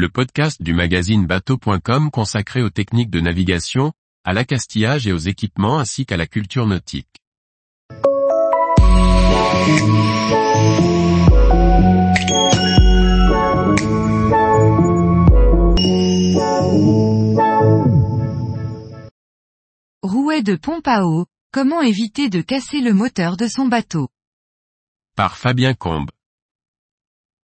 le podcast du magazine bateau.com consacré aux techniques de navigation, à l'accastillage et aux équipements ainsi qu'à la culture nautique. Rouet de pompe à eau, comment éviter de casser le moteur de son bateau? Par Fabien Combe.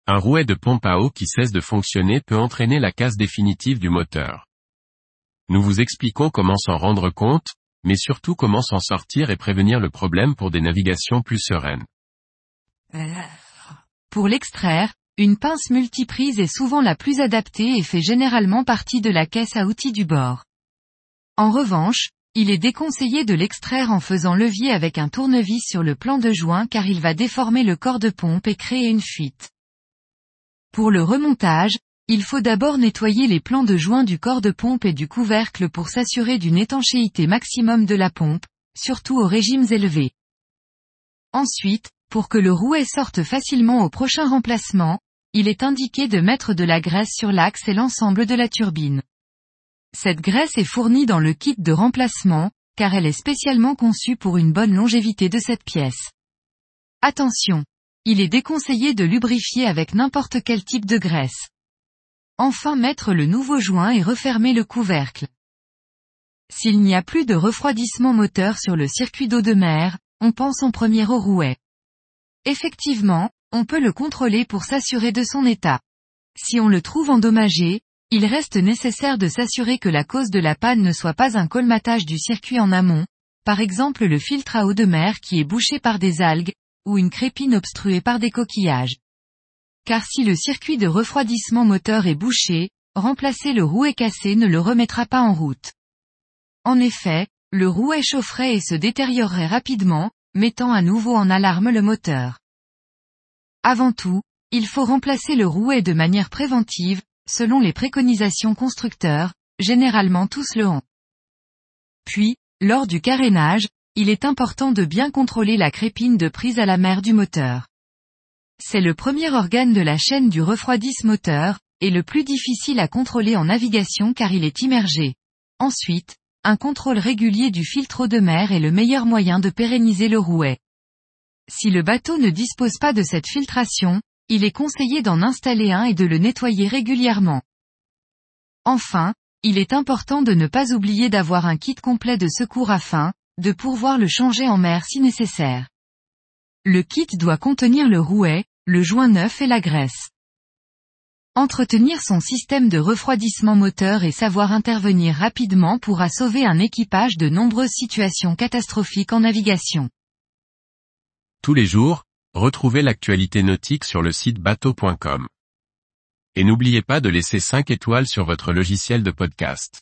Un rouet de pompe à eau qui cesse de fonctionner peut entraîner la casse définitive du moteur. Nous vous expliquons comment s'en rendre compte, mais surtout comment s'en sortir et prévenir le problème pour des navigations plus sereines. Pour l'extraire, une pince multiprise est souvent la plus adaptée et fait généralement partie de la caisse à outils du bord. En revanche, il est déconseillé de l'extraire en faisant levier avec un tournevis sur le plan de joint car il va déformer le corps de pompe et créer une fuite. Pour le remontage, il faut d'abord nettoyer les plans de joint du corps de pompe et du couvercle pour s'assurer d'une étanchéité maximum de la pompe, surtout aux régimes élevés. Ensuite, pour que le rouet sorte facilement au prochain remplacement, il est indiqué de mettre de la graisse sur l'axe et l'ensemble de la turbine. Cette graisse est fournie dans le kit de remplacement, car elle est spécialement conçue pour une bonne longévité de cette pièce. Attention! Il est déconseillé de lubrifier avec n'importe quel type de graisse. Enfin mettre le nouveau joint et refermer le couvercle. S'il n'y a plus de refroidissement moteur sur le circuit d'eau de mer, on pense en premier au rouet. Effectivement, on peut le contrôler pour s'assurer de son état. Si on le trouve endommagé, il reste nécessaire de s'assurer que la cause de la panne ne soit pas un colmatage du circuit en amont, par exemple le filtre à eau de mer qui est bouché par des algues, ou une crépine obstruée par des coquillages. Car si le circuit de refroidissement moteur est bouché, remplacer le rouet cassé ne le remettra pas en route. En effet, le rouet chaufferait et se détériorerait rapidement, mettant à nouveau en alarme le moteur. Avant tout, il faut remplacer le rouet de manière préventive, selon les préconisations constructeurs, généralement tous le ont. Puis, lors du carénage, il est important de bien contrôler la crépine de prise à la mer du moteur. C'est le premier organe de la chaîne du refroidissement moteur, et le plus difficile à contrôler en navigation car il est immergé. Ensuite, un contrôle régulier du filtre eau de mer est le meilleur moyen de pérenniser le rouet. Si le bateau ne dispose pas de cette filtration, il est conseillé d'en installer un et de le nettoyer régulièrement. Enfin, il est important de ne pas oublier d'avoir un kit complet de secours afin, de pouvoir le changer en mer si nécessaire. Le kit doit contenir le rouet, le joint neuf et la graisse. Entretenir son système de refroidissement moteur et savoir intervenir rapidement pourra sauver un équipage de nombreuses situations catastrophiques en navigation. Tous les jours, Retrouvez l'actualité nautique sur le site bateau.com. Et n'oubliez pas de laisser 5 étoiles sur votre logiciel de podcast.